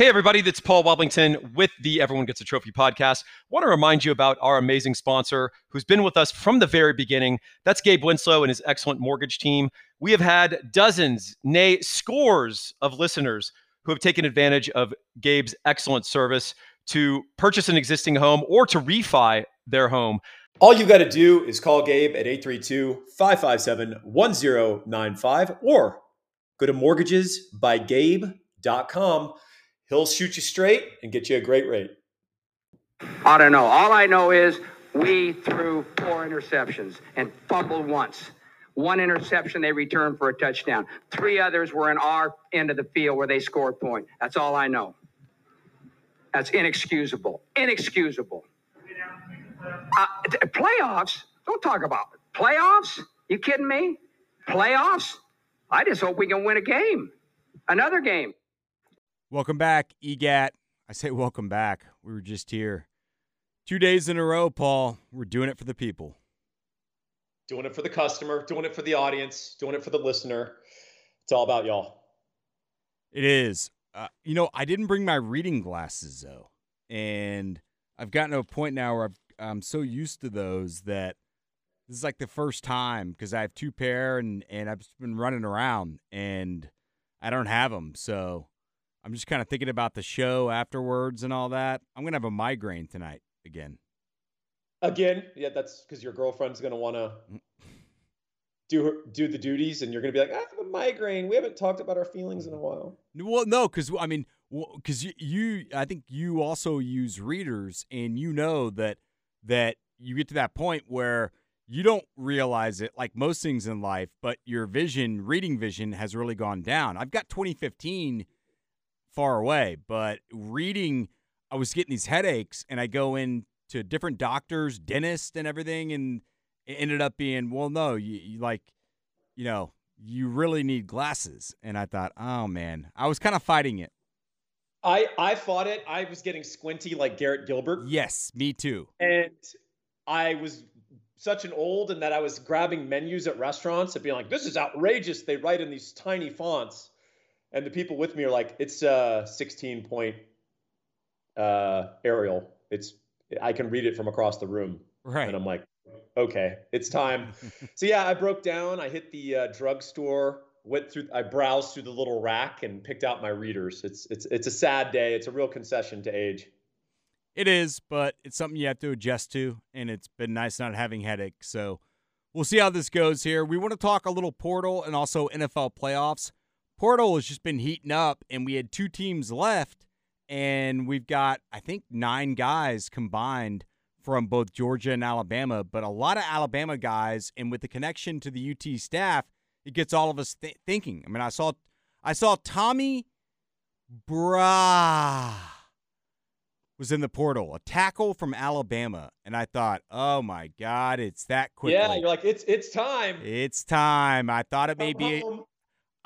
Hey, everybody, that's Paul Wadlington with the Everyone Gets a Trophy podcast. want to remind you about our amazing sponsor who's been with us from the very beginning. That's Gabe Winslow and his excellent mortgage team. We have had dozens, nay, scores of listeners who have taken advantage of Gabe's excellent service to purchase an existing home or to refi their home. All you've got to do is call Gabe at 832 557 1095 or go to mortgagesbygabe.com he'll shoot you straight and get you a great rate. I don't know. All I know is we threw four interceptions and fumbled once. One interception they returned for a touchdown. Three others were in our end of the field where they scored a point. That's all I know. That's inexcusable. Inexcusable. Uh, playoffs? Don't talk about it. Playoffs? You kidding me? Playoffs? I just hope we can win a game. Another game. Welcome back, EGAT. I say welcome back. We were just here two days in a row, Paul. We're doing it for the people. Doing it for the customer, doing it for the audience, doing it for the listener. It's all about y'all. It is. Uh, you know, I didn't bring my reading glasses, though. And I've gotten to a point now where i am so used to those that this is like the first time because I have two pair and, and I've been running around and I don't have them. So I'm just kind of thinking about the show afterwards and all that. I'm gonna have a migraine tonight again. Again, yeah, that's because your girlfriend's gonna want to mm. do her do the duties, and you're gonna be like, I have a migraine. We haven't talked about our feelings in a while. Well, no, because I mean, because you, you, I think you also use readers, and you know that that you get to that point where you don't realize it like most things in life, but your vision, reading vision, has really gone down. I've got 2015 far away, but reading, I was getting these headaches, and I go in to different doctors, dentists, and everything, and it ended up being, well, no, you, you like, you know, you really need glasses. And I thought, oh man, I was kind of fighting it. I I fought it. I was getting squinty like Garrett Gilbert. Yes, me too. And I was such an old and that I was grabbing menus at restaurants and being like, this is outrageous. They write in these tiny fonts and the people with me are like, it's a 16 point uh, Arial. It's I can read it from across the room. Right. And I'm like, okay, it's time. so yeah, I broke down. I hit the uh, drugstore, went through, I browsed through the little rack and picked out my readers. It's it's it's a sad day. It's a real concession to age. It is, but it's something you have to adjust to, and it's been nice not having headaches. So we'll see how this goes here. We want to talk a little portal and also NFL playoffs portal has just been heating up, and we had two teams left, and we've got I think nine guys combined from both Georgia and Alabama, but a lot of Alabama guys, and with the connection to the UT staff, it gets all of us th- thinking. I mean, I saw I saw Tommy Bra was in the portal, a tackle from Alabama, and I thought, oh my God, it's that quick. Yeah, you're like, it's it's time. It's time. I thought it may be.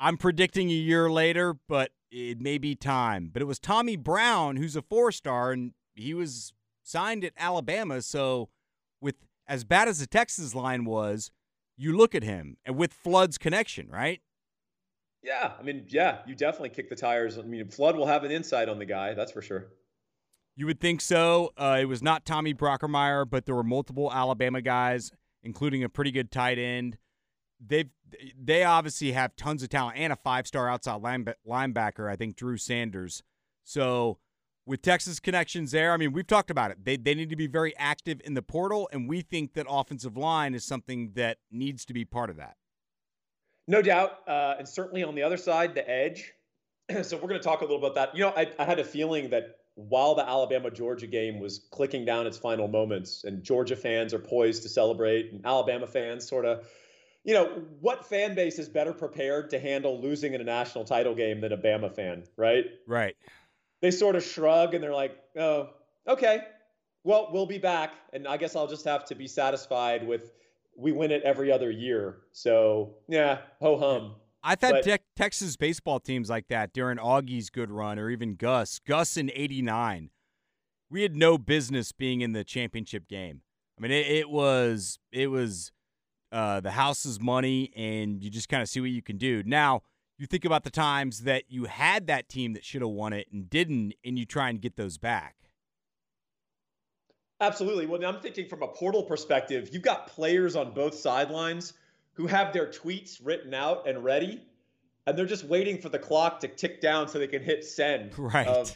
I'm predicting a year later, but it may be time. But it was Tommy Brown, who's a four star, and he was signed at Alabama. So, with as bad as the Texas line was, you look at him and with Flood's connection, right? Yeah, I mean, yeah, you definitely kick the tires. I mean, Flood will have an insight on the guy, that's for sure. You would think so. Uh, it was not Tommy Brockermeyer, but there were multiple Alabama guys, including a pretty good tight end they've they obviously have tons of talent and a five star outside linebacker. I think Drew Sanders. So with Texas connections there, I mean we've talked about it. They they need to be very active in the portal, and we think that offensive line is something that needs to be part of that. No doubt, uh, and certainly on the other side, the edge. so we're going to talk a little about that. You know, I, I had a feeling that while the Alabama Georgia game was clicking down its final moments, and Georgia fans are poised to celebrate, and Alabama fans sort of you know, what fan base is better prepared to handle losing in a national title game than a Bama fan, right? Right. They sort of shrug and they're like, oh, okay, well, we'll be back. And I guess I'll just have to be satisfied with we win it every other year. So, yeah, ho hum. I've had but, te- Texas baseball teams like that during Augie's good run or even Gus. Gus in 89. We had no business being in the championship game. I mean, it, it was, it was, uh, the house's money, and you just kind of see what you can do. Now, you think about the times that you had that team that should have won it and didn't, and you try and get those back. Absolutely. Well, I'm thinking from a portal perspective, you've got players on both sidelines who have their tweets written out and ready, and they're just waiting for the clock to tick down so they can hit send. Right. Of,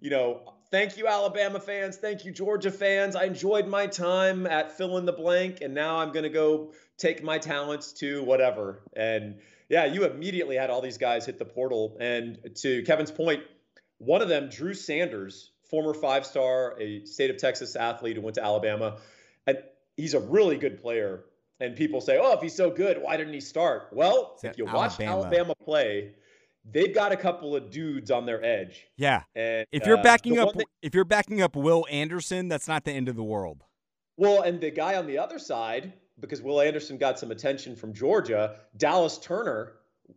you know, thank you, Alabama fans. Thank you, Georgia fans. I enjoyed my time at fill in the blank, and now I'm going to go take my talents to whatever. And yeah, you immediately had all these guys hit the portal. And to Kevin's point, one of them, Drew Sanders, former five star, a state of Texas athlete who went to Alabama. And he's a really good player. And people say, oh, if he's so good, why didn't he start? Well, if you watch Alabama. Alabama play, they've got a couple of dudes on their edge. Yeah. And if you're backing uh, up that, if you're backing up Will Anderson, that's not the end of the world. Well, and the guy on the other side, because Will Anderson got some attention from Georgia, Dallas Turner,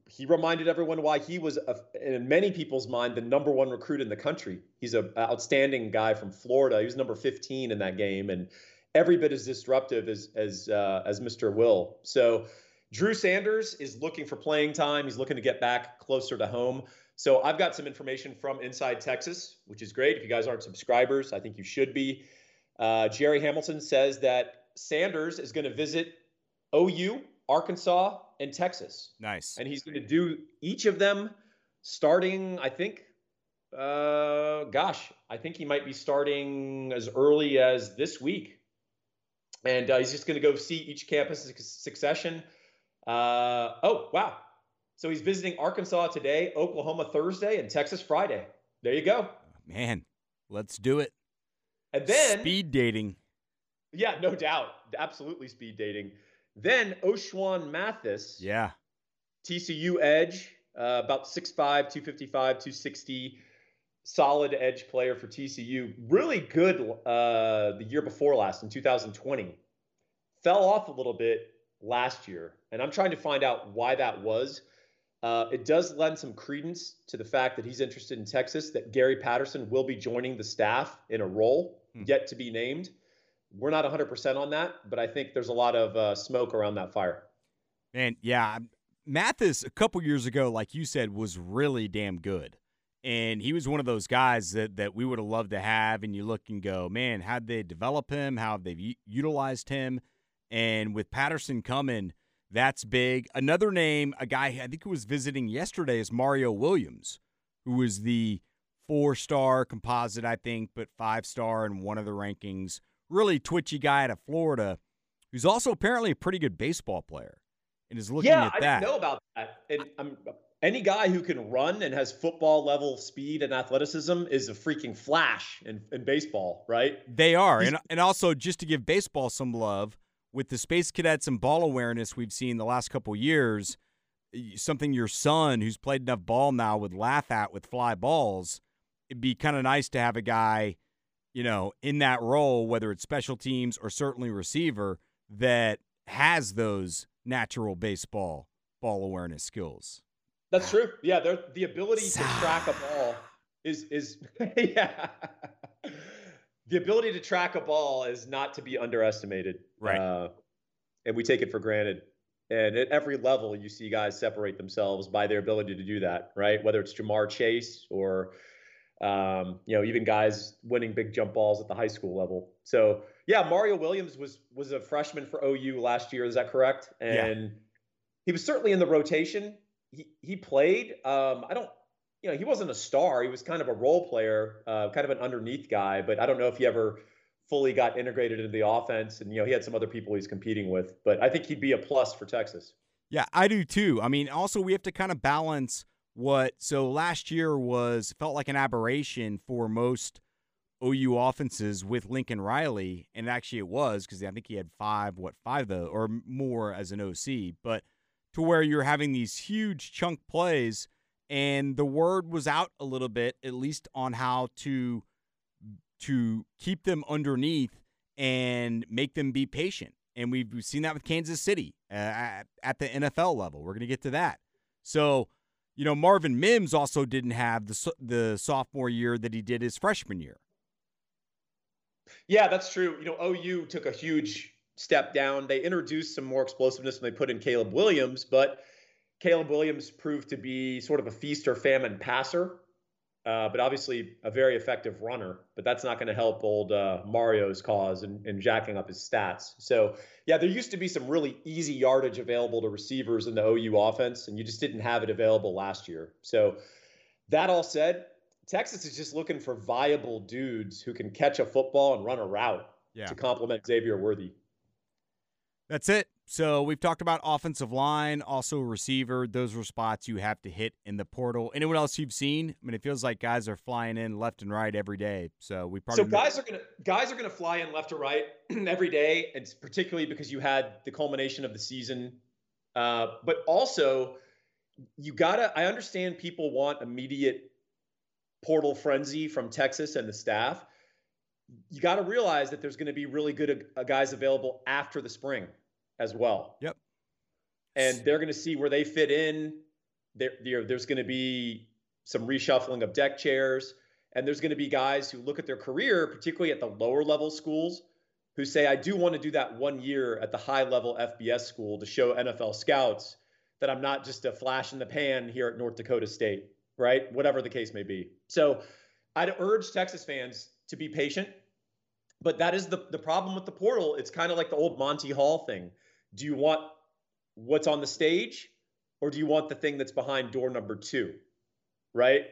he reminded everyone why he was, a, in many people's mind, the number one recruit in the country. He's an outstanding guy from Florida. He was number 15 in that game and every bit as disruptive as as uh, as Mr. Will. So Drew Sanders is looking for playing time. He's looking to get back closer to home. So I've got some information from Inside Texas, which is great. If you guys aren't subscribers, I think you should be. Uh, Jerry Hamilton says that Sanders is going to visit OU, Arkansas, and Texas. Nice. And he's going to do each of them starting, I think, uh, gosh, I think he might be starting as early as this week. And uh, he's just going to go see each campus in succession. Uh, oh, wow. So he's visiting Arkansas today, Oklahoma Thursday, and Texas Friday. There you go. Man, let's do it. And then speed dating. Yeah, no doubt. Absolutely speed dating. Then Ochaun Mathis. Yeah. TCU edge, uh, about 6'5, 255, 260. Solid edge player for TCU. Really good uh, the year before last in 2020. Fell off a little bit last year. And I'm trying to find out why that was. Uh, it does lend some credence to the fact that he's interested in Texas, that Gary Patterson will be joining the staff in a role hmm. yet to be named. We're not 100% on that, but I think there's a lot of uh, smoke around that fire. And yeah, Mathis, a couple years ago, like you said, was really damn good. And he was one of those guys that, that we would have loved to have. And you look and go, man, how'd they develop him? How have they utilized him? And with Patterson coming, that's big. Another name, a guy I think who was visiting yesterday is Mario Williams, who was the four star composite, I think, but five star in one of the rankings really twitchy guy out of Florida who's also apparently a pretty good baseball player and is looking yeah, at that. I didn't know about that. And I'm, any guy who can run and has football level speed and athleticism is a freaking flash in, in baseball, right? They are. and, and also, just to give baseball some love, with the Space Cadets and ball awareness we've seen the last couple years, something your son, who's played enough ball now, would laugh at with fly balls. It'd be kind of nice to have a guy you know, in that role, whether it's special teams or certainly receiver, that has those natural baseball ball awareness skills. That's true. Yeah, the ability to track a ball is is yeah. The ability to track a ball is not to be underestimated. Right. Uh, and we take it for granted. And at every level, you see guys separate themselves by their ability to do that, right? Whether it's Ja'Marr Chase or um, you know, even guys winning big jump balls at the high school level. So yeah, Mario Williams was was a freshman for OU last year. Is that correct? And yeah. he was certainly in the rotation. He he played. Um, I don't. You know, he wasn't a star. He was kind of a role player, uh, kind of an underneath guy. But I don't know if he ever fully got integrated into the offense. And you know, he had some other people he's competing with. But I think he'd be a plus for Texas. Yeah, I do too. I mean, also we have to kind of balance what so last year was felt like an aberration for most OU offenses with Lincoln Riley, and actually it was because I think he had five, what five though, or more as an OC, but to where you're having these huge chunk plays, and the word was out a little bit, at least on how to to keep them underneath and make them be patient, and we've seen that with Kansas City uh, at, at the NFL level. We're going to get to that, so you know, Marvin Mims also didn't have the the sophomore year that he did his freshman year. Yeah, that's true. You know, OU took a huge step down. They introduced some more explosiveness when they put in Caleb Williams, but Caleb Williams proved to be sort of a feast or famine passer, uh, but obviously a very effective runner. But that's not going to help old uh, Mario's cause and, in jacking up his stats. So, yeah, there used to be some really easy yardage available to receivers in the OU offense, and you just didn't have it available last year. So, that all said, Texas is just looking for viable dudes who can catch a football and run a route yeah. to complement Xavier Worthy. That's it. So we've talked about offensive line, also receiver. Those were spots you have to hit in the portal. Anyone else you've seen? I mean, it feels like guys are flying in left and right every day. So we probably so guys are gonna guys are gonna fly in left or right every day, and particularly because you had the culmination of the season. Uh, but also, you gotta. I understand people want immediate portal frenzy from Texas and the staff. You got to realize that there's going to be really good uh, guys available after the spring as well. Yep. And they're going to see where they fit in. There, there's going to be some reshuffling of deck chairs. And there's going to be guys who look at their career, particularly at the lower level schools, who say, I do want to do that one year at the high level FBS school to show NFL scouts that I'm not just a flash in the pan here at North Dakota State, right? Whatever the case may be. So I'd urge Texas fans to be patient. But that is the, the problem with the portal. It's kind of like the old Monty Hall thing. Do you want what's on the stage or do you want the thing that's behind door number two? Right?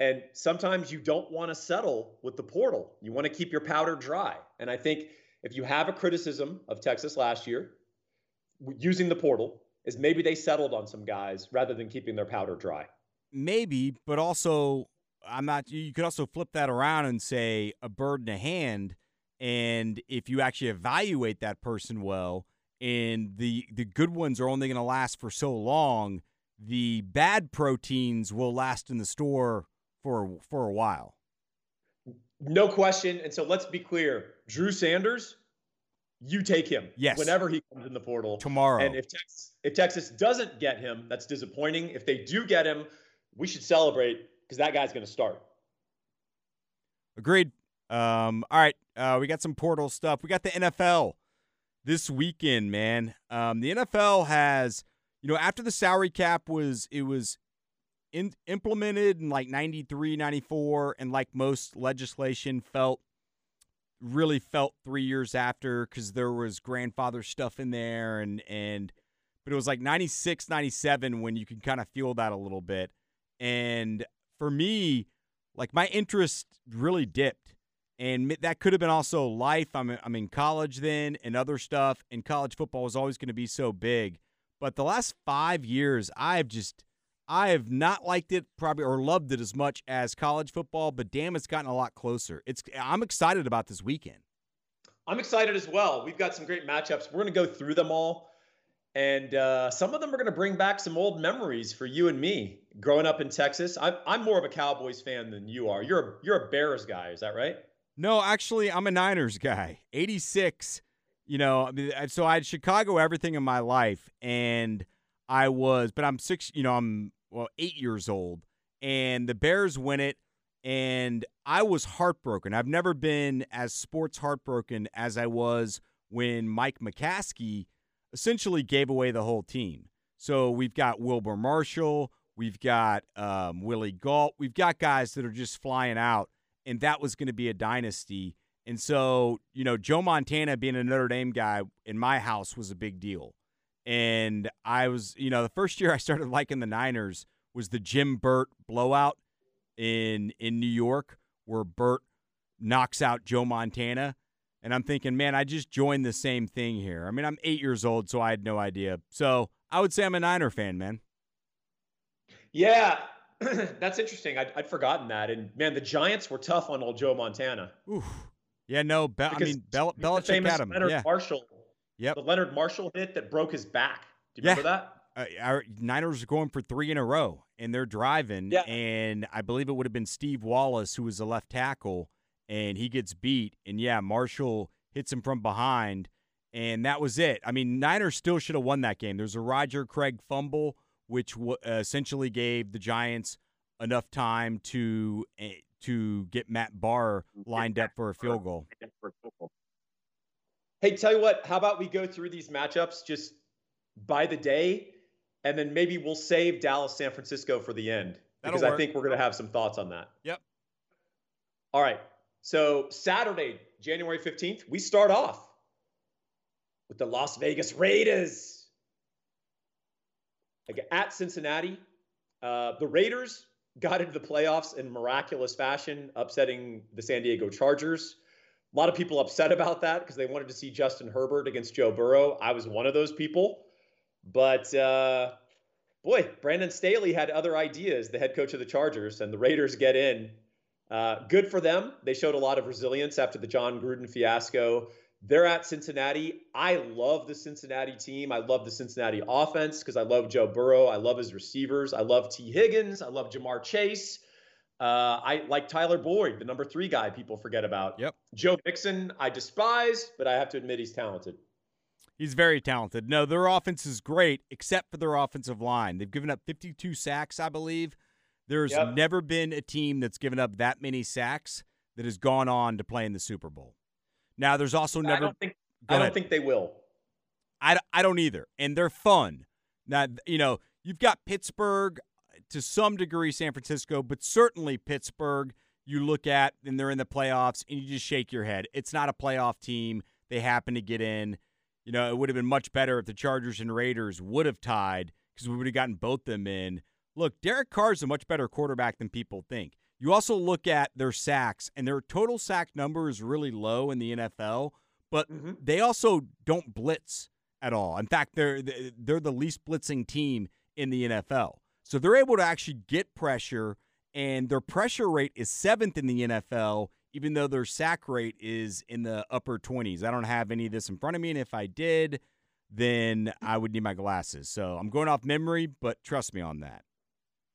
And sometimes you don't want to settle with the portal. You want to keep your powder dry. And I think if you have a criticism of Texas last year using the portal, is maybe they settled on some guys rather than keeping their powder dry. Maybe, but also I'm not you could also flip that around and say a bird in a hand and if you actually evaluate that person well and the the good ones are only going to last for so long the bad proteins will last in the store for for a while. No question and so let's be clear. Drew sanders you take him yes. whenever he comes in the portal. Tomorrow. And if texas if texas doesn't get him that's disappointing. If they do get him we should celebrate because that guy's going to start. Agreed. Um, all right uh, we got some portal stuff. We got the nfl this weekend, man. Um, the NFL has, you know, after the salary cap was it was in, implemented in like 93, 94, and like most legislation felt really felt three years after because there was grandfather stuff in there and and but it was like 96 97 when you can kind of feel that a little bit. And for me like my interest really dipped and that could have been also life. I'm I'm in college then and other stuff, and college football was always going to be so big. But the last five years, I've just I have not liked it probably or loved it as much as college football. But damn, it's gotten a lot closer. It's I'm excited about this weekend. I'm excited as well. We've got some great matchups. We're going to go through them all. And uh, some of them are going to bring back some old memories for you and me growing up in Texas. I'm, I'm more of a Cowboys fan than you are. You're a, you're a Bears guy, is that right? No, actually, I'm a Niners guy. 86, you know, so I had Chicago everything in my life. And I was, but I'm six, you know, I'm, well, eight years old. And the Bears win it. And I was heartbroken. I've never been as sports heartbroken as I was when Mike McCaskey essentially gave away the whole team. So we've got Wilber Marshall, we've got um, Willie Gault, we've got guys that are just flying out and that was going to be a dynasty. And so, you know, Joe Montana being a Notre Dame guy in my house was a big deal. And I was, you know, the first year I started liking the Niners was the Jim Burt blowout in in New York, where Burt knocks out Joe Montana. And I'm thinking, man, I just joined the same thing here. I mean, I'm eight years old, so I had no idea. So I would say I'm a Niner fan, man. Yeah, That's interesting. I'd, I'd, forgotten that. And man, the Giants were tough on old Joe Montana. Oof. Yeah, no. Be- I mean, Bel- Belichick had him. Leonard yeah. Marshall. Yep. The Leonard Marshall hit that broke his back. Do you yeah. remember that? Uh, our Niners are going for three in a row, and they're driving. Yeah. And I believe it would have been Steve Wallace who was the left tackle, and he gets beat. And yeah, Marshall hits him from behind, and that was it. I mean, Niners still should have won that game. There's a Roger Craig fumble which w- essentially gave the Giants enough time to uh, to get Matt Bahr lined up for a field goal. Hey, tell you what, how about we go through these matchups just by the day? and then maybe we'll save Dallas San Francisco for the end That'll because I think we're going to have some thoughts on that. Yep. All right. So Saturday, January 15th, we start off with the Las Vegas Raiders Like, at Cincinnati. Uh, the Raiders got into the playoffs in miraculous fashion, upsetting the San Diego Chargers. A lot of people upset about that because they wanted to see Justin Herbert against Joe Burrow. I was one of those people. But uh, boy, Brandon Staley had other ideas, the head coach of the Chargers, and the Raiders get in. Uh, good for them. They showed a lot of resilience after the Jon Gruden fiasco. They're at Cincinnati. I love the Cincinnati team. I love the Cincinnati offense because I love Joe Burrow. I love his receivers. I love Tee Higgins. I love Ja'Marr Chase. Uh, I like Tyler Boyd, the number three guy people forget about. Yep. Joe Mixon, I despise, but I have to admit he's talented. He's very talented. No, their offense is great, except for their offensive line. They've given up 52 sacks, I believe. There's Yep. never been a team that's given up that many sacks that has gone on to play in the Super Bowl. Now, there's also I never. don't think I don't think they will. I, I don't either. And they're fun. Now, you know, you've got Pittsburgh to some degree, San Francisco, but certainly Pittsburgh, you look at and they're in the playoffs and you just shake your head. It's not a playoff team. They happen to get in. You know, it would have been much better if the Chargers and Raiders would have tied because we would have gotten both them in. Look, Derek Carr is a much better quarterback than people think. You also look at their sacks, and their total sack number is really low in the NFL, but Mhm. they also don't blitz at all. In fact, they're they're the least blitzing team in the NFL. So they're able to actually get pressure, and their pressure rate is seventh in the NFL, even though their sack rate is in the upper 20s. I don't have any of this in front of me, and if I did, then I would need my glasses. So I'm going off memory, but trust me on that.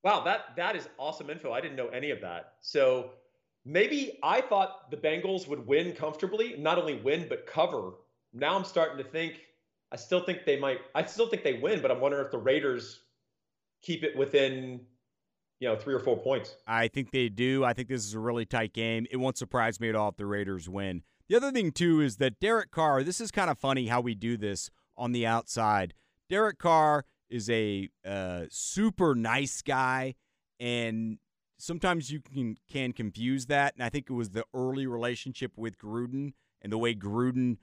Wow, that that is awesome info. I didn't know any of that. So maybe I thought the Bengals would win comfortably, not only win but cover. Now I'm starting to think I still think they might I still think they win, but I'm wondering if the Raiders keep it within you know, 3 or 4 points. I think they do. I think this is a really tight game. It won't surprise me at all if the Raiders win. The other thing, too, is that Derek Carr, this is kind of funny how we do this on the outside. Derek Carr is a uh, super nice guy, and sometimes you can, can confuse that. And I think it was the early relationship with Gruden and the way Gruden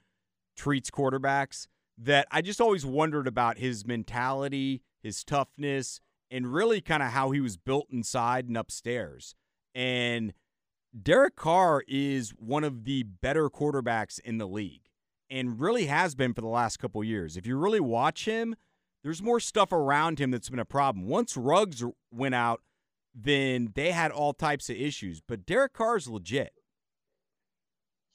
treats quarterbacks that I just always wondered about his mentality, his toughness, and really kind of how he was built inside and upstairs. And Derek Carr is one of the better quarterbacks in the league and really has been for the last couple years. If you really watch him, there's more stuff around him that's been a problem. Once Ruggs went out, then they had all types of issues. But Derek Carr is legit.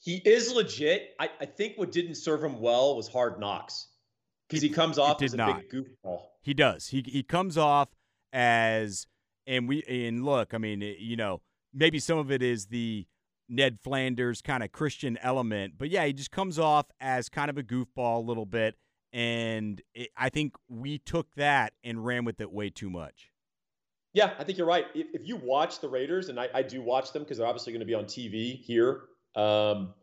He is legit. I, I think what didn't serve him well was hard knocks. Because he comes off as a not. big goofball. He does. He he comes off as and we and look, I mean, you know, maybe some of it is the Ned Flanders kind of Christian element, but yeah, he just comes off as kind of a goofball a little bit, and it, I think we took that and ran with it way too much. Yeah, I think you're right. If, if you watch the Raiders, and I, I do watch them because they're obviously going to be on TV here, um,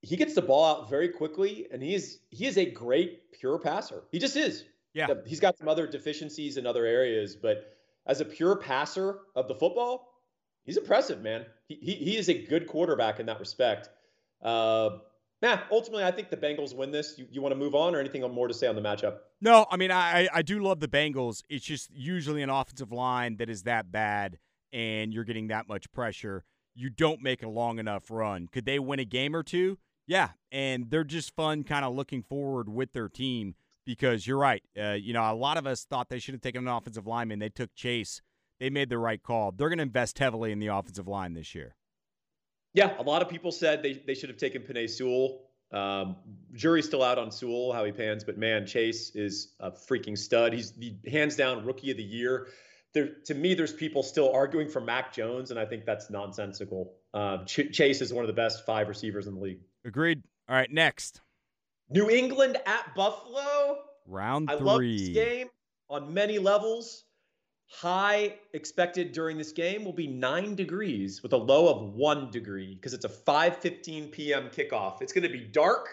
he gets the ball out very quickly, and he is he is a great pure passer. He just is. Yeah. he's got some other deficiencies in other areas, but as a pure passer of the football, he's impressive, man. He he, he is a good quarterback in that respect. Uh, yeah, ultimately, I think the Bengals win this. You, you want to move on, or anything more to say on the matchup? No, I mean, I I- do love the Bengals. It's just usually an offensive line that is that bad, and you're getting that much pressure. You don't make a long enough run. Could they win a game or two? Yeah, and they're just fun, kind of looking forward with their team because you're right. Uh, you know, a lot of us thought they should have taken an offensive lineman. They took Chase. They made the right call. They're going to invest heavily in the offensive line this year. Yeah, a lot of people said they, they should have taken Penei Sewell. Um, jury's still out on Sewell, how he pans, but man, Chase is a freaking stud. He's the hands down rookie of the year. There, to me, there's people still arguing for Mac Jones, and I think that's nonsensical. Uh, Ch- Chase is one of the best five receivers in the league. Agreed. All right, next New England at Buffalo. round I three. love this game on many levels. High expected during this game will be nine degrees with a low of one degree because it's a 5:15 p.m. kickoff. It's going to be dark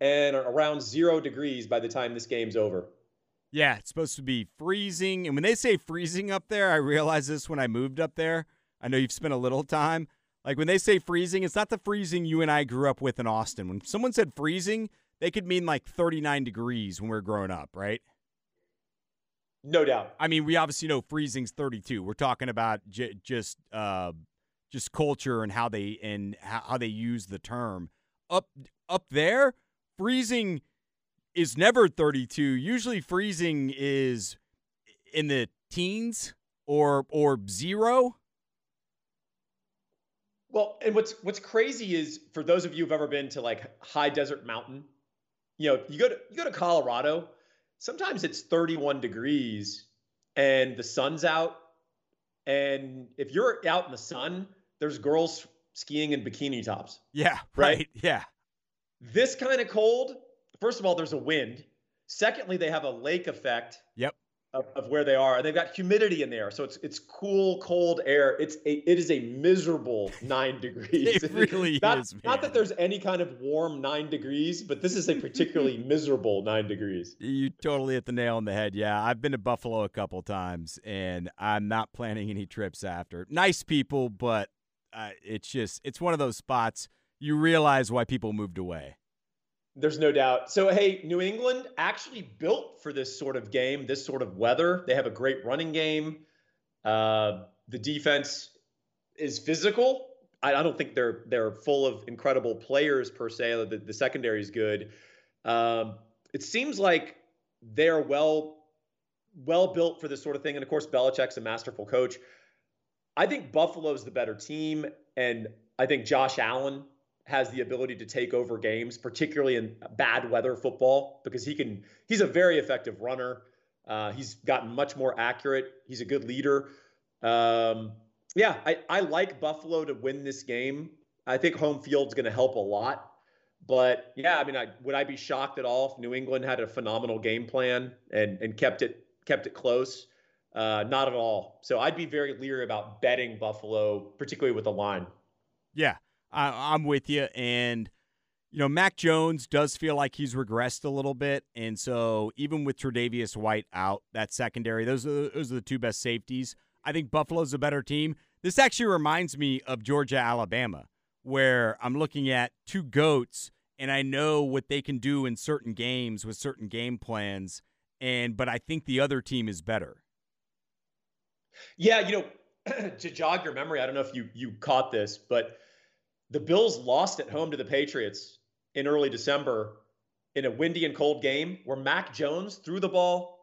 and around zero degrees by the time this game's over. Yeah, it's supposed to be freezing. And when they say freezing up there, I realized this when I moved up there. I know you've spent a little time. Like when they say freezing, it's not the freezing you and I grew up with in Austin. When someone said freezing, they could mean like 39 degrees when we are growing up, right? No doubt. I mean, we obviously know freezing's 32. We're talking about j- just uh, just culture and how they and how, how they use the term. Up up there, freezing is never 32. Usually freezing is in the teens or or zero. Well, and what's what's crazy is for those of you who've ever been to like high desert mountain, you know, you go to you go to Colorado, sometimes it's 31 degrees and the sun's out. And if you're out in the sun, there's girls skiing in bikini tops. Yeah, right. right? Yeah. This kind of cold, first of all, there's a wind. Secondly, they have a lake effect. Yep of, of where they are. And they've got humidity in there, so it's it's cool, cold air. It's a it is a miserable nine degrees. it really not, is. Man. Not that there's any kind of warm nine degrees, but this is a particularly miserable nine degrees. You totally hit the nail on the head. Yeah, I've been to Buffalo a couple times, and I'm not planning any trips after. Nice people, but uh, it's just it's one of those spots you realize why people moved away. There's no doubt. So, hey, New England actually built for this sort of game, this sort of weather. They have a great running game. Uh, the defense is physical. I, I, don't think they're they're full of incredible players per se. The, the secondary is good. Um, it seems like they're well well built for this sort of thing. And of course, Belichick's a masterful coach. I think Buffalo's the better team, and I think Josh Allen has the ability to take over games, particularly in bad weather football, because he can. He's a very effective runner. Uh, he's gotten much more accurate. He's a good leader. Um, yeah, I, I like Buffalo to win this game. I think home field's going to help a lot. But yeah, I mean, I, would I be shocked at all if New England had a phenomenal game plan and and kept it kept it close? Uh, not at all. So I'd be very leery about betting Buffalo, particularly with the line. Yeah, I, I'm with you. And, you know, Mac Jones does feel like he's regressed a little bit. And so even with Tre'Davious White out, that secondary, those are, those are the two best safeties. I think Buffalo's a better team. This actually reminds me of Georgia, Alabama, where I'm looking at two GOATs and I know what they can do in certain games with certain game plans. And, but I think the other team is better. Yeah, you know, to jog your memory, I don't know if you you caught this, but the Bills lost at home to the Patriots in early December in a windy and cold game where Mac Jones threw the ball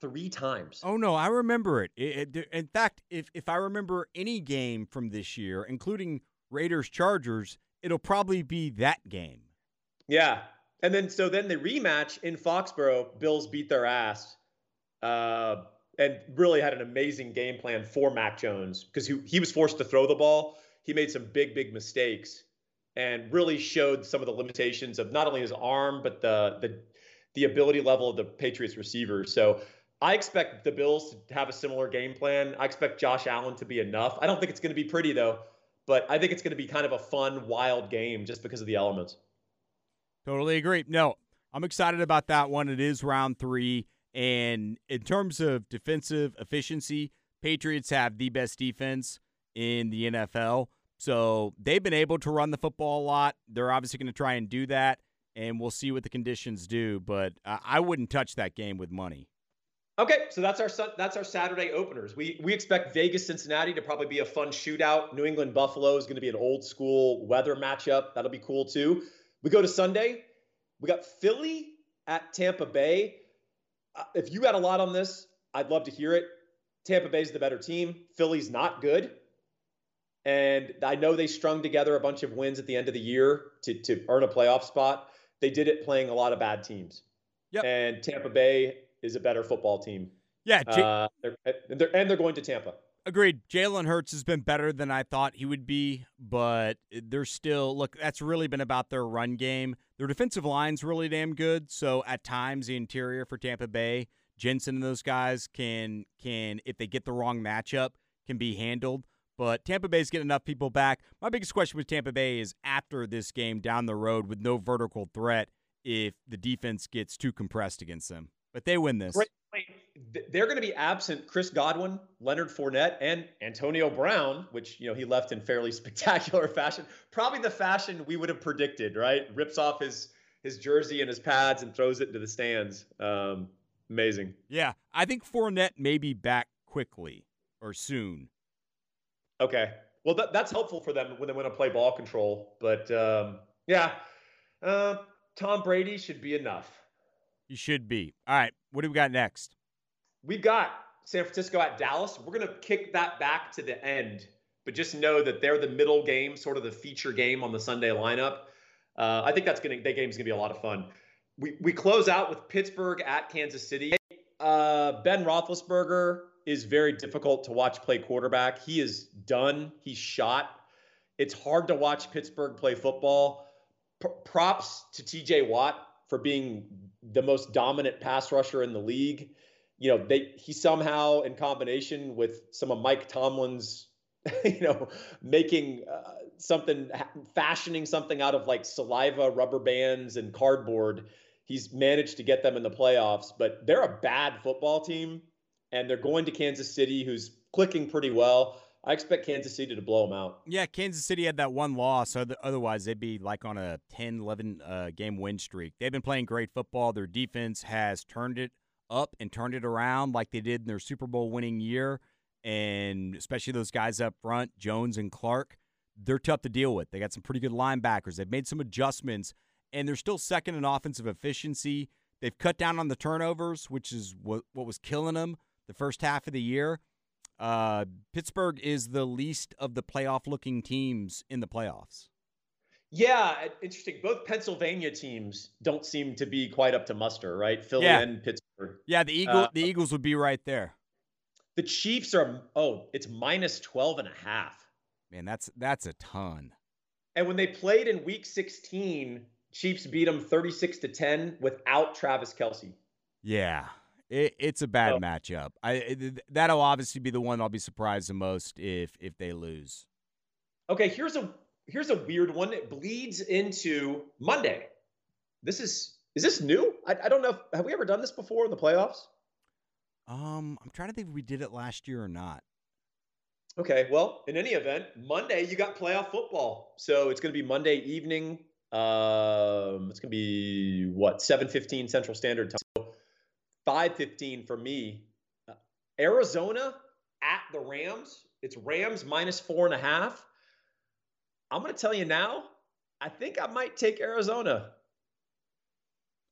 three times. Oh no, I remember it. it, it in fact, if if I remember any game from this year, including Raiders Chargers, it'll probably be that game. Yeah, and then so then the rematch in Foxborough, Bills beat their ass, uh, and really had an amazing game plan for Mac Jones because he he was forced to throw the ball he made some big, big mistakes and really showed some of the limitations of not only his arm, but the the the ability level of the Patriots receivers. So I expect the Bills to have a similar game plan. I expect Josh Allen to be enough. I don't think it's going to be pretty though, but I think it's going to be kind of a fun, wild game just because of the elements. Totally agree. No, I'm excited about that one. It is round three. And in terms of defensive efficiency, Patriots have the best defense in the NFL. So they've been able to run the football a lot. They're obviously going to try and do that, and we'll see what the conditions do. But I wouldn't touch that game with money. Okay, so that's our that's our Saturday openers. We we expect Vegas Cincinnati to probably be a fun shootout. New England Buffalo is going to be an old school weather matchup. That'll be cool too. We go to Sunday. We got Philly at Tampa Bay. Uh, if you got a lot on this, I'd love to hear it. Tampa Bay's the better team. Philly's not good. And I know they strung together a bunch of wins at the end of the year to, to earn a playoff spot. They did it playing a lot of bad teams. Yep. And Tampa Bay is a better football team. Yeah. J- uh, they're, and, they're, and they're going to Tampa. Agreed. Jalen Hurts has been better than I thought he would be, but they're still look. That's really been about their run game. Their defensive line's really damn good. So at times, the interior for Tampa Bay, Jensen and those guys can can if they get the wrong matchup can be handled. But Tampa Bay's getting enough people back. My biggest question with Tampa Bay is after this game down the road with no vertical threat if the defense gets too compressed against them. But they win this. They're going to be absent Chris Godwin, Leonard Fournette, and Antonio Brown, which you know he left in fairly spectacular fashion. Probably the fashion we would have predicted, right? Rips off his his jersey and his pads and throws it into the stands. Um, amazing. Yeah, I think Fournette may be back quickly or soon. Okay, well that, that's helpful for them when they want to play ball control. But um, yeah, uh, Tom Brady should be enough. He should be. All right, what do we got next? We've got San Francisco at Dallas. We're going to kick that back to the end, but just know that they're the middle game, sort of the feature game on the Sunday lineup. Uh, I think that's going to that game's going to be a lot of fun. We we close out with Pittsburgh at Kansas City. Uh, ben Roethlisberger is very difficult to watch play quarterback. He is done. He's shot. It's hard to watch Pittsburgh play football. P- props to TJ Watt for being the most dominant pass rusher in the league. You know, they he somehow in combination with some of Mike Tomlin's, you know, making uh, something fashioning something out of like saliva, rubber bands and cardboard, he's managed to get them in the playoffs, but they're a bad football team and they're going to Kansas City who's clicking pretty well. I expect Kansas City to blow them out. Yeah, Kansas City had that one loss. Otherwise, they'd be like on a 10, 11 uh, game win streak. They've been playing great football. Their defense has turned it up and turned it around like they did in their Super Bowl winning year. And especially those guys up front, Jones and Clark, they're tough to deal with. They got some pretty good linebackers. They've made some adjustments, and they're still second in offensive efficiency. They've cut down on the turnovers, which is what, what was killing them the first half of the year. Uh, Pittsburgh is the least of the playoff looking teams in the playoffs. Yeah, interesting. Both Pennsylvania teams don't seem to be quite up to muster, right? Philly yeah. and Pittsburgh. Yeah, the Eagle, uh, the Eagles would be right there. The Chiefs are oh, it's minus 12 and a half. Man, that's that's a ton. And when they played in week 16, Chiefs beat them 36 to 10 without Travis Kelce. Yeah. It, it's a bad oh. matchup. I that'll obviously be the one I'll be surprised the most if if they lose. Okay, here's a here's a weird one. It bleeds into Monday. This is is this new? I, I don't know. If, have we ever done this before in the playoffs? Um, I'm trying to think if we did it last year or not. Okay, well, in any event, Monday you got playoff football, so it's going to be Monday evening. Um, it's going to be what 7:15 Central Standard Time. 515 for me. Uh, Arizona at the Rams. It's Rams minus four and a half. I'm going to tell you now, I think I might take Arizona.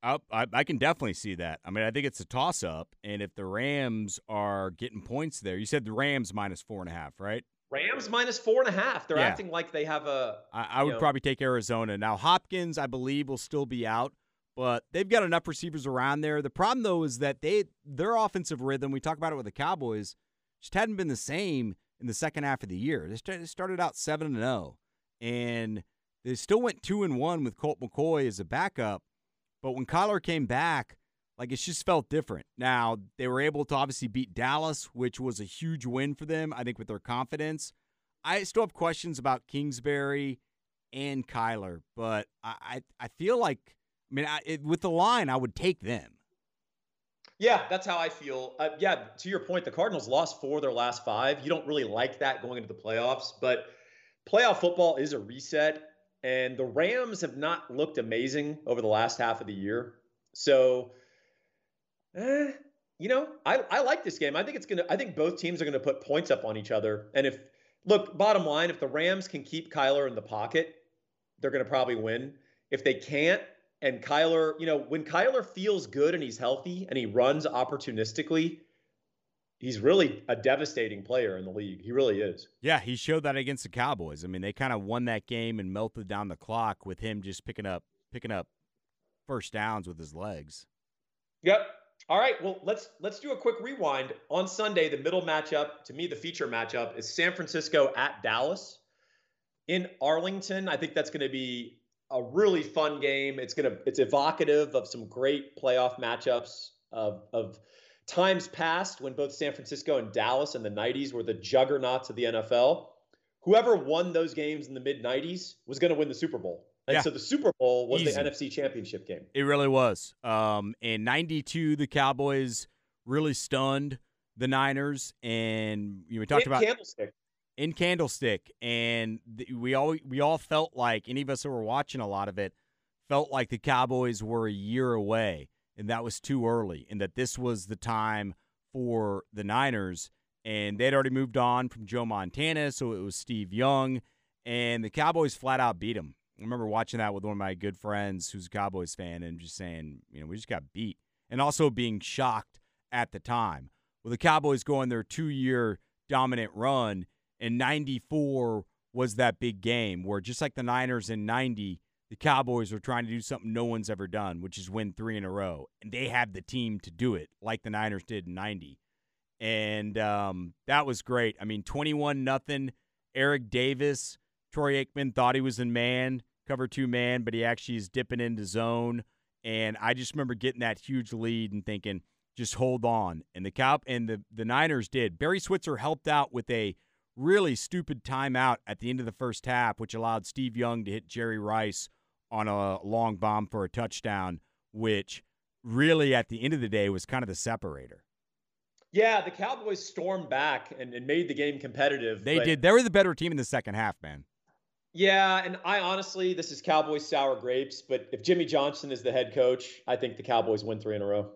I, I can definitely see that. I mean, I think it's a toss up. And if the Rams are getting points there, you said the Rams minus four and a half, right? Rams minus four and a half. They're yeah. acting like they have a. I, I would know. probably take Arizona. Now, Hopkins, I believe, will still be out but they've got enough receivers around there. The problem though is that they their offensive rhythm. We talk about it with the Cowboys, just hadn't been the same in the second half of the year. They started out seven and zero, and they still went two and one with Colt McCoy as a backup. But when Kyler came back, like it just felt different. Now they were able to obviously beat Dallas, which was a huge win for them. I think with their confidence. I still have questions about Kingsbury and Kyler, but I I, I feel like I mean, I, it, with the line, I would take them. Yeah, that's how I feel. Uh, yeah, to your point, the Cardinals lost four of their last five. You don't really like that going into the playoffs, but playoff football is a reset, and the Rams have not looked amazing over the last half of the year. So, eh, you know, I, I like this game. I think it's gonna. I think both teams are gonna put points up on each other. And if look, bottom line, if the Rams can keep Kyler in the pocket, they're gonna probably win. If they can't, and Kyler, you know, when Kyler feels good and he's healthy and he runs opportunistically, he's really a devastating player in the league. He really is. Yeah, he showed that against the Cowboys. I mean, they kind of won that game and melted down the clock with him just picking up picking up first downs with his legs. Yep. All right. Well, let's let's do a quick rewind. On Sunday, the middle matchup, to me, the feature matchup is San Francisco at Dallas. In Arlington, I think that's going to be a really fun game. It's gonna it's evocative of some great playoff matchups of of times past when both San Francisco and Dallas in the 90s were the juggernauts of the NFL. Whoever won those games in the mid 90s was going to win the Super Bowl. And yeah. so the Super Bowl was Easy. the NFC Championship game. It really was. Um, in 92, the Cowboys really stunned the Niners, and you know, we talked about Candlestick. In Candlestick, and th- we all we all felt like any of us who were watching a lot of it felt like the Cowboys were a year away, and that was too early, and that this was the time for the Niners, and they'd already moved on from Joe Montana, so it was Steve Young, and the Cowboys flat out beat him. I remember watching that with one of my good friends who's a Cowboys fan, and just saying, you know, we just got beat, and also being shocked at the time. Well, the Cowboys go on their two-year dominant run and 94 was that big game where just like the Niners in 90, the Cowboys were trying to do something no one's ever done, which is win three in a row. And they have the team to do it like the Niners did in 90. And um, that was great. I mean, 21 nothing. Eric Davis, Troy Aikman thought he was in man, cover two man, but he actually is dipping into zone. And I just remember getting that huge lead and thinking, just hold on. And the Cow and the, the Niners did. Barry Switzer helped out with a really stupid timeout at the end of the first half, which allowed Steve Young to hit Jerry Rice on a long bomb for a touchdown, which really at the end of the day was kind of the separator. Yeah, the Cowboys stormed back and, and made the game competitive. They did. They were the better team in the second half, man. Yeah, and I honestly, this is Cowboys sour grapes, but if Jimmy Johnson is the head coach, I think the Cowboys win three in a row.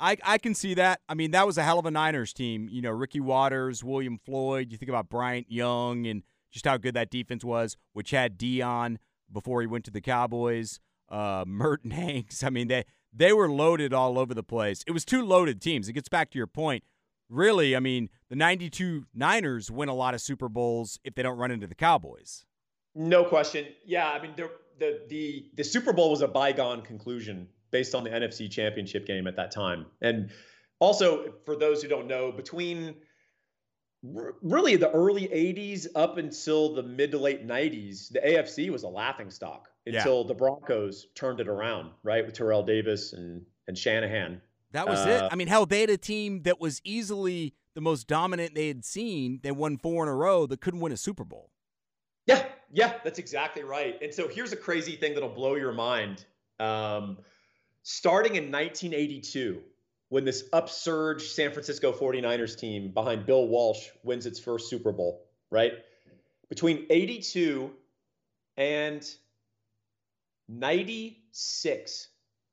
I, I can see that. I mean, that was a hell of a Niners team. You know, Ricky Watters, William Floyd. You think about Bryant Young and just how good that defense was, which had Deion before he went to the Cowboys. Uh, Merton Hanks. I mean, they they were loaded all over the place. It was two loaded teams. It gets back to your point. Really, I mean, the '92 Niners win a lot of Super Bowls if they don't run into the Cowboys. No question. Yeah, I mean the the the, the Super Bowl was a bygone conclusion based on the NFC Championship game at that time. And also for those who don't know, between really the early 80s up until the mid to late 90s, the AFC was a laughing stock Yeah. until the Broncos turned it around, right? With Terrell Davis and and Shanahan. That was Uh, it. I mean, hell, they had a team that was easily the most dominant they had seen. They won four in a row that couldn't win a Super Bowl. Yeah, yeah, that's exactly right. And so here's a crazy thing that'll blow your mind. Um, starting in 1982, when this upsurge San Francisco 49ers team behind Bill Walsh wins its first Super Bowl, right? Between 82 and 96.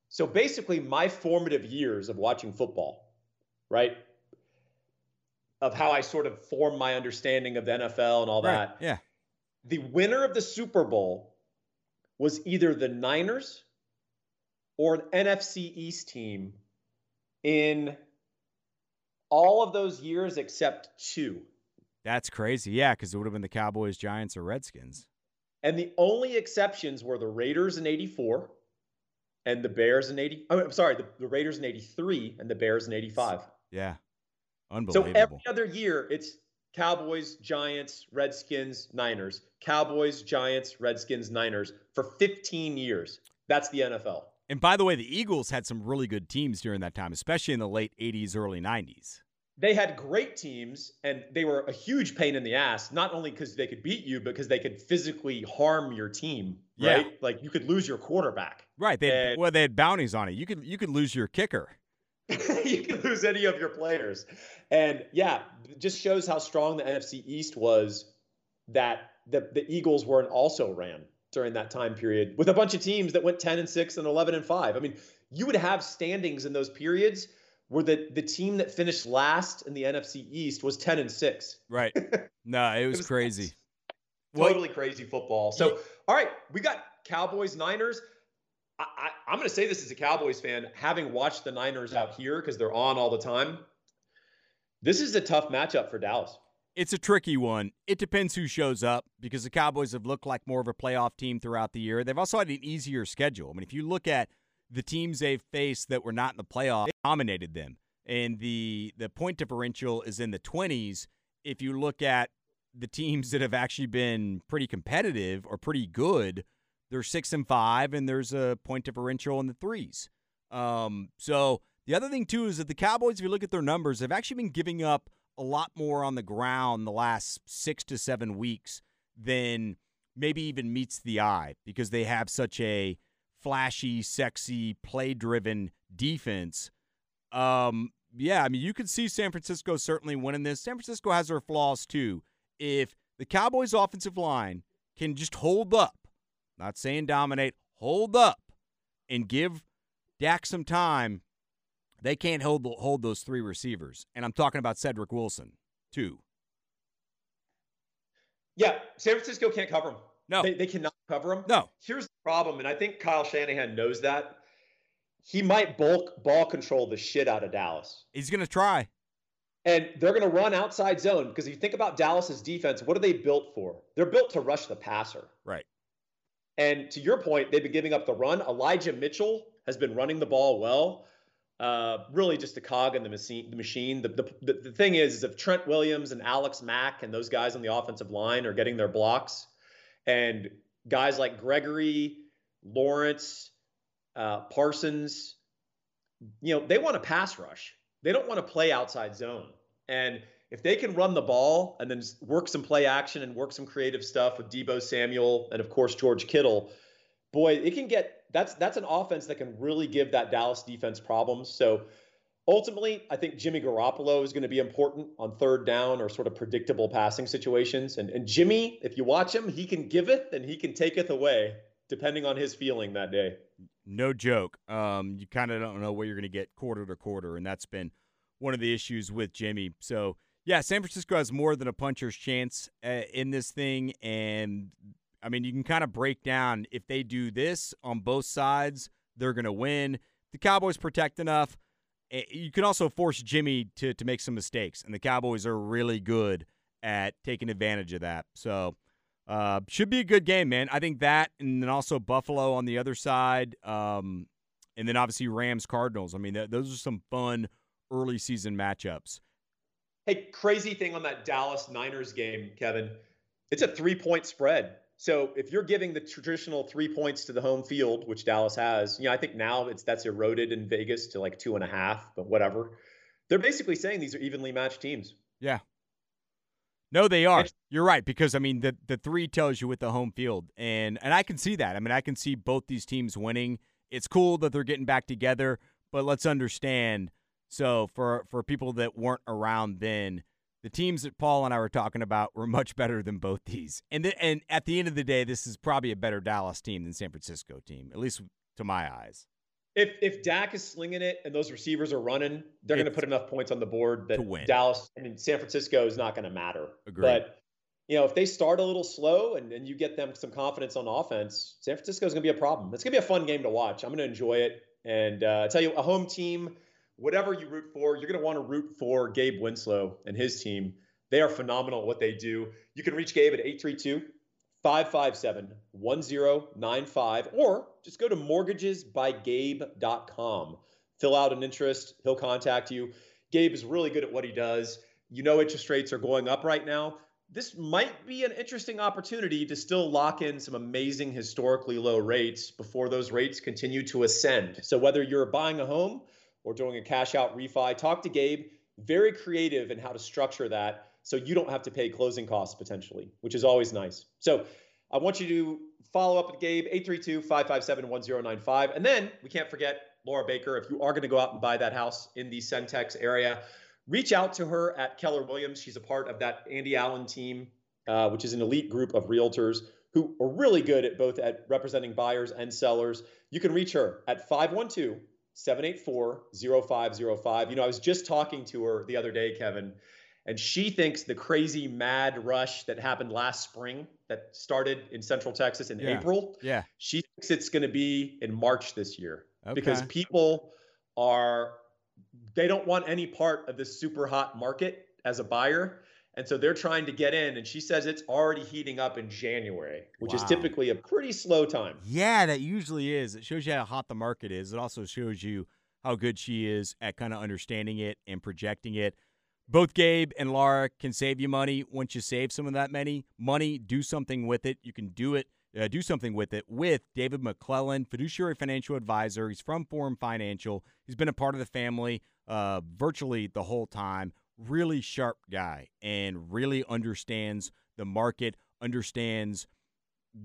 So basically, my formative years of watching football, right? Of how I sort of formed my understanding of the NFL and all that Yeah. the winner of the Super Bowl was either the Niners or an NFC East team in all of those years except two. That's crazy. Yeah, because it would have been the Cowboys, Giants, or Redskins. And the only exceptions were the Raiders in 84 and the Bears in 80. oh, I'm sorry, the, the Raiders in 83 and the Bears in 85. Yeah. Unbelievable. So every other year, it's Cowboys, Giants, Redskins, Niners. Cowboys, Giants, Redskins, Niners for 15 years. That's the NFL. And by the way, the Eagles had some really good teams during that time, especially in the late 80s, early 90s. they had great teams and they were a huge pain in the ass not only because they could beat you but because they could physically harm your team Yeah. right like you could lose your quarterback Right. They had, And- well, they had bounties on it. You could you could lose your kicker. you could lose any of your players and yeah it just shows how strong the nfc east was that the, the eagles were and also ran during that time period with a bunch of teams that went 10 and 6 and 11 and 5 i mean you would have standings in those periods where the, the team that finished last in the nfc east was 10 and 6 Right. no, it was, was crazy. totally crazy football. So, all right, we got Cowboys, Niners. I, I, I'm going to say this as a Cowboys fan, having watched the Niners out here because they're on all the time. This is a tough matchup for Dallas. It's a tricky one. It depends who shows up because the Cowboys have looked like more of a playoff team throughout the year. They've also had an easier schedule. I mean, if you look at the teams they've faced that were not in the playoff, they dominated them. And the the point differential is in the 20s. If you look at the teams that have actually been pretty competitive or pretty good, they're 6 and 5 and there's a point differential in the 3s. Um, so the other thing too is that the Cowboys if you look at their numbers, have actually been giving up a lot more on the ground the last six to seven weeks than maybe even meets the eye because they have such a flashy, sexy, play driven defense. Um, yeah, I mean, you could see San Francisco certainly winning this. San Francisco has their flaws too. If the Cowboys' offensive line can just hold up, not saying dominate, hold up, and give Dak some time, they can't hold hold those three receivers. And I'm talking about Cedric Wilson too. Yeah, San Francisco can't cover him. No, they, they cannot cover him. No. Here's the problem, and I think Kyle Shanahan knows that. He might bulk ball control the shit out of Dallas. He's going to try. And they're going to run outside zone because if you think about Dallas's defense, what are they built for? They're built to rush the passer. Right. And to your point, they've been giving up the run. Elijah Mitchell has been running the ball well. Uh, really just a cog in the machine. The machine. The, the, the thing is, is if Trent Williams and Alex Mack and those guys on the offensive line are getting their blocks, and guys like Gregory, Lawrence, uh, Parsons, you know, they want to pass rush. They don't want to play outside zone. And if they can run the ball and then work some play action and work some creative stuff with Deebo Samuel and of course George Kittle, boy, it can get that's that's an offense that can really give that Dallas defense problems. So ultimately, I think Jimmy Garoppolo is going to be important on third down or sort of predictable passing situations. And and Jimmy, if you watch him, he can give it and he can take it away depending on his feeling that day. No joke. Um, you kind of don't know where you're going to get quarter to quarter, and that's been one of the issues with Jimmy. So yeah, San Francisco has more than a puncher's chance uh, in this thing, and I mean you can kind of break down if they do this on both sides, they're going to win. The Cowboys protect enough. Eh, you can also force Jimmy to to make some mistakes, and the Cowboys are really good at taking advantage of that. So uh, should be a good game, man. I think that, and then also Buffalo on the other side, um, and then obviously Rams Cardinals. I mean, th- those are some fun early season matchups. Hey, crazy thing on that Dallas Niners game, Kevin. It's a three point spread. So if you're giving the traditional three points to the home field, which Dallas has, you know, I think now it's that's eroded in Vegas to like two and a half, but whatever. They're basically saying these are evenly matched teams. Yeah, no, they are. You're right because I mean the the three tells you with the home field, and and I can see that. I mean I can see both these teams winning. It's cool that they're getting back together, but let's understand. So for for people that weren't around then, the teams that Paul and I were talking about were much better than both these. And the, and at the end of the day, this is probably a better Dallas team than San Francisco team, at least to my eyes. If if Dak is slinging it and those receivers are running, they're going to put enough points on the board that Dallas I mean San Francisco is not going to matter. Agreed. But you know, if they start a little slow and, and you get them some confidence on offense, San Francisco is going to be a problem. It's going to be a fun game to watch. I'm going to enjoy it. And uh, I tell you, a home team, whatever you root for, you're going to want to root for Gabe Winslow and his team. They are phenomenal at what they do. You can reach Gabe at 832 557 1095 or just go to mortgagesbygabe.com. Fill out an interest, he'll contact you. Gabe is really good at what he does. You know, interest rates are going up right now. This might be an interesting opportunity to still lock in some amazing historically low rates before those rates continue to ascend. So, whether you're buying a home or doing a cash out refi, talk to Gabe. Very creative in how to structure that so you don't have to pay closing costs potentially, which is always nice. So I want you to follow up with Gabe, 832-557-1095. And then we can't forget Laura Baker. If you are going to go out and buy that house in the Centex area, reach out to her at Keller Williams. She's a part of that Andy Allen team, uh, which is an elite group of realtors who are really good at both at representing buyers and sellers. You can reach her at 512 784 0505. You know, I was just talking to her the other day, Kevin, and she thinks the crazy mad rush that happened last spring that started in Central Texas in yeah. April, yeah, she thinks it's going to be in March this year okay. because people are they don't want any part of this super hot market as a buyer. And so they're trying to get in, and she says it's already heating up in January, which wow. is typically a pretty slow time. Yeah, that usually is. It shows you how hot the market is. It also shows you how good she is at kind of understanding it and projecting it both Gabe and Laura can save you money. Once you save some of that money, money, do something with it. You can do it, uh, do something with it with David McClellan, fiduciary financial advisor. He's from Forum Financial. He's been a part of the family uh, virtually the whole time. Really sharp guy and really understands the market, understands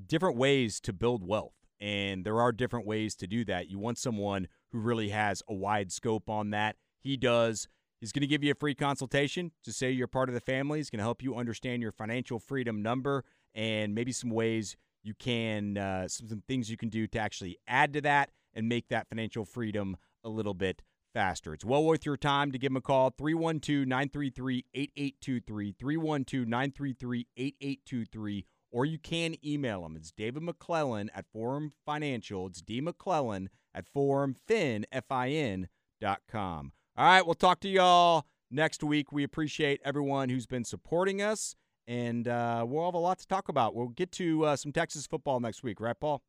different ways to build wealth. And there are different ways to do that. You want someone who really has a wide scope on that. He does He's going to give you a free consultation to say you're part of the family. He's going to help you understand your financial freedom number and maybe some ways you can, uh, some, some things you can do to actually add to that and make that financial freedom a little bit faster. It's well worth your time to give him a call 312 933 8823, 312 933 8823, or you can email him. It's David McClellan at Forum Financial. It's D McClellan at forumfin, F-I-N, dot com. All right, we'll talk to y'all next week. We appreciate everyone who's been supporting us, and uh, we'll have a lot to talk about. We'll get to uh, some Texas football next week, right, Paul?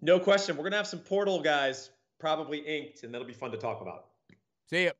No question. We're going to have some portal guys probably inked, and that'll be fun to talk about. See ya.